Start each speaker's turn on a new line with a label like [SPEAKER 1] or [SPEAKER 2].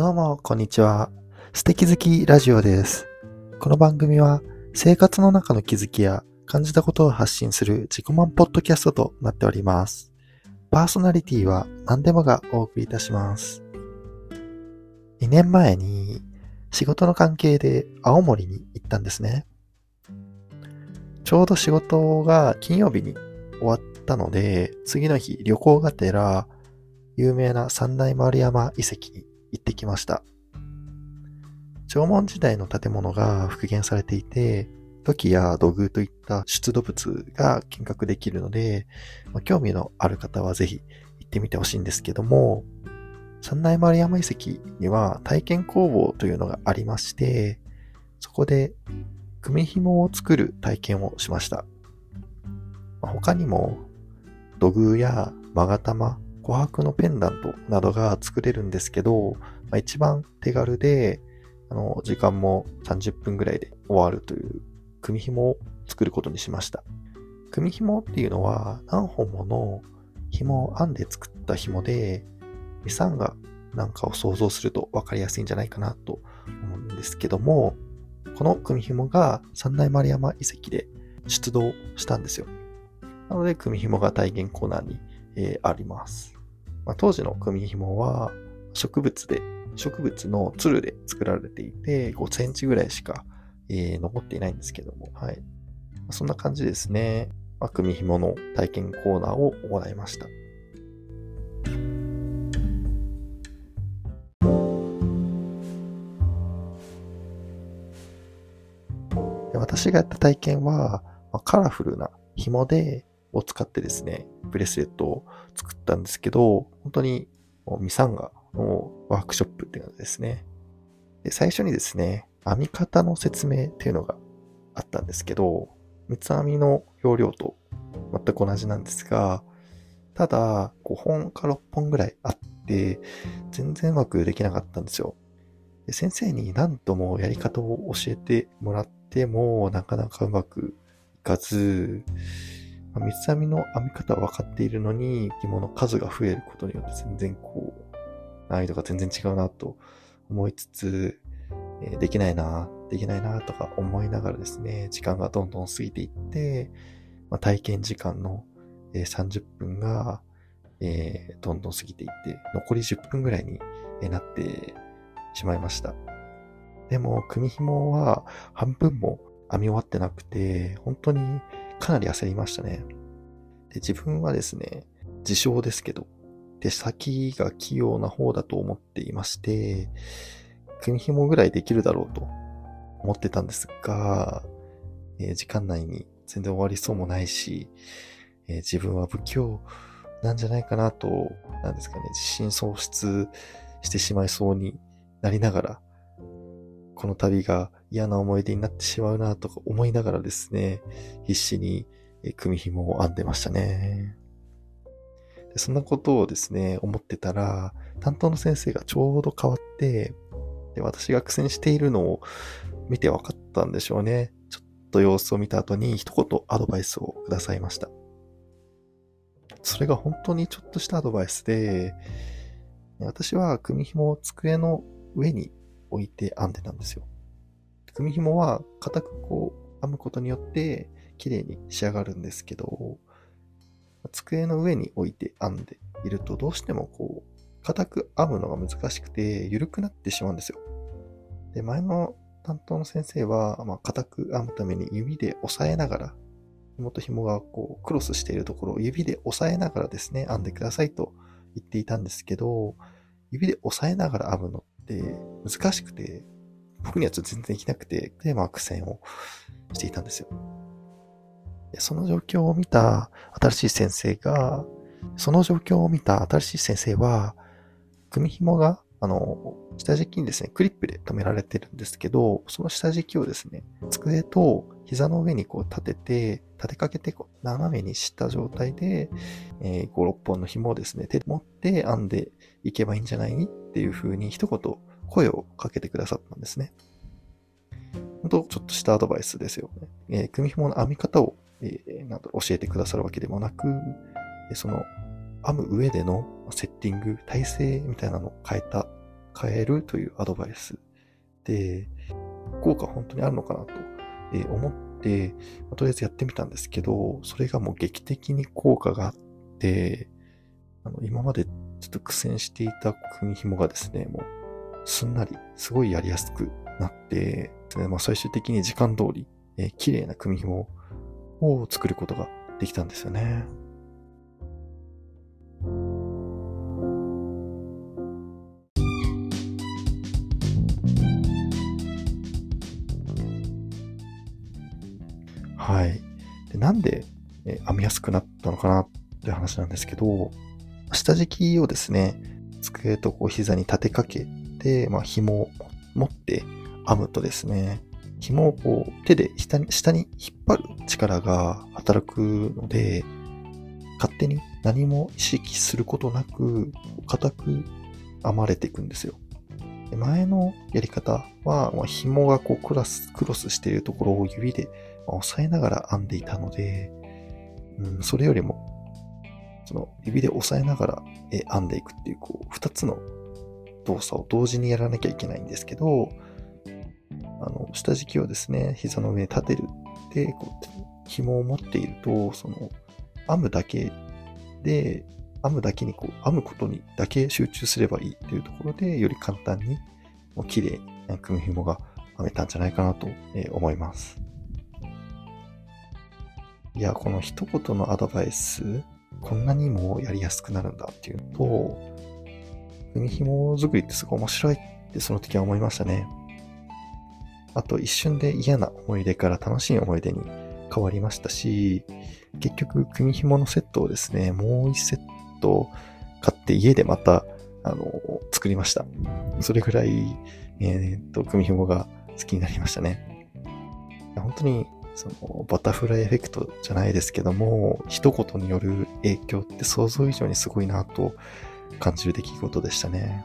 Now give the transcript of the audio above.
[SPEAKER 1] どうも、こんにちは。素敵好きラジオです。この番組は、生活の中の気づきや感じたことを発信する自己満ポッドキャストとなっております。パーソナリティは何でもがお送りいたします。2年前に仕事の関係で青森に行ったんですね。ちょうど仕事が金曜日に終わったので、次の日旅行がてら有名な三内丸山遺跡に行ってきました。縄文時代の建物が復元されていて、土器や土偶といった出土物が見学できるので、ま興味のある方はぜひ行ってみてほしいんですけども、三内丸山遺跡には体験工房というのがありまして、そこで組紐を作る体験をしました。他にも土偶や勾玉、琥珀のペンダントなどが作れるんですけど、まあ、一番手軽で、あの、時間も30分ぐらいで終わるという組紐を作ることにしました。組紐っていうのは何本もの紐を編んで作った紐で、ミサンガなんかを想像すると分かりやすいんじゃないかなと思うんですけども、この組紐が三内丸山遺跡で出土したんですよ。なので、組紐が体現コーナーに、えーあります。まあ、当時の組紐は植物で、植物のつるで作られていて、5センチぐらいしか、えー残っていないんですけども、はい。まあそんな感じですね。まあ、組紐の体験コーナーを行いました。私がやった体験は、まあカラフルな紐で、を使ってですね、ブレスレットを作ったんですけど、本当にミサンガのワークショップっていうのですね。で、最初にですね、編み方の説明っていうのがあったんですけど、三つ編みの要領と全く同じなんですが、ただ5本か6本ぐらいあって、全然うまくできなかったんですよ。で先生に何度もやり方を教えてもらっても、なかなかうまくいかず、三つ編みの編み方は分かっているのに、紐の数が増えることによって全然こう、難易度が全然違うなと思いつつ、えできないな、できないなとか思いながらですね、時間がどんどん過ぎていって、まあ、体験時間の、えー30分が、えどんどん過ぎていって、残り10分ぐらいにえなってしまいました。でも、組紐は半分も編み終わってなくて、本当にかなり焦りましたね。で自分はですね、自称ですけど、手先が器用な方だと思っていまして、組紐ぐらいできるだろうと思ってたんですが、えー時間内に全然終わりそうもないし、えー自分は不器なんじゃないかなと、なんですかね、自信喪失してしまいそうになりながら、この旅が嫌な思い出になってしまうなとか思いながらですね、必死に組紐を編んでましたね。でそんなことをですね、思ってたら、担当の先生がちょうど変わって、で私が苦戦しているのを見て分かったんでしょうね。ちょっと様子を見た後に一言アドバイスをくださいました。それが本当にちょっとしたアドバイスで、私は組紐を机の上に置いて編んでたんですよ。組紐は固くこう編むことによって綺麗に仕上がるんですけど、机の上に置いて編んでいるとどうしてもこう、固く編むのが難しくて緩くなってしまうんですよ。で、前の担当の先生は、まあ、固く編むために指で押さえながら、紐と紐がこう、クロスしているところを指で押さえながらですね、編んでくださいと言っていたんですけど、指で押さえながら編むので難しくて、僕にはちょっと全然いきなくて、で、まあ苦戦をしていたんですよ。でその状況を見た新しい先生が、その状況を見た新しい先生は、組紐が、あの、下敷きにですね、クリップで留められてるんですけど、その下敷きをですね、机と膝の上にこう立てて、立てかけてこう斜めにした状態で、えー5、6本の紐をですね、手で持って編んでいけばいいんじゃないっていう風に一言声をかけてくださったんですね。本当ちょっとしたアドバイスですよね。えー組紐の編み方を、えーなんだろう教えてくださるわけでもなく、その編む上でのセッティング、体勢みたいなのを変えた変えるというアドバイスで、効果本当にあるのかなと思って、とりあえずやってみたんですけど、それがもう劇的に効果があって、あの今までちょっと苦戦していた組紐がですね、もうすんなり、すごいやりやすくなって、まあ、最終的に時間通り、えー、綺麗な組紐を作ることができたんですよね。なんで、え、編みやすくなったのかなって話なんですけど、下敷きをですね、机とこう膝に立てかけて、まあ、紐を持って編むとですね、紐をこう手で下に下に引っ張る力が働くので、勝手に何も意識することなく、硬く編まれていくんですよ。前のやり方は、まあ、紐がこうクロスクロスしているところを指で押さえながら編んでいたので、うん、それよりも、その指で押さえながら編んでいくっていう、こう、二つの動作を同時にやらなきゃいけないんですけど、あの、下敷きをですね、膝の上に立てる。で、こう、紐を持っていると、その、編むだけで、編むだけにこう、編むことにだけ集中すればいいっていうところで、より簡単に、もう綺麗に組む紐が編めたんじゃないかなと思います。いや、この一言のアドバイス、こんなにもやりやすくなるんだっていうと、組紐作りってすごい面白いってその時は思いましたね。あと一瞬で嫌な思い出から楽しい思い出に変わりましたし、結局組紐のセットをですね、もう一セット買って家でまた、あの、作りました。それぐらい、えー、っと、組紐が好きになりましたね。本当に、その、バタフライエフェクトじゃないですけども、一言による影響って想像以上にすごいなと感じる出来事でしたね。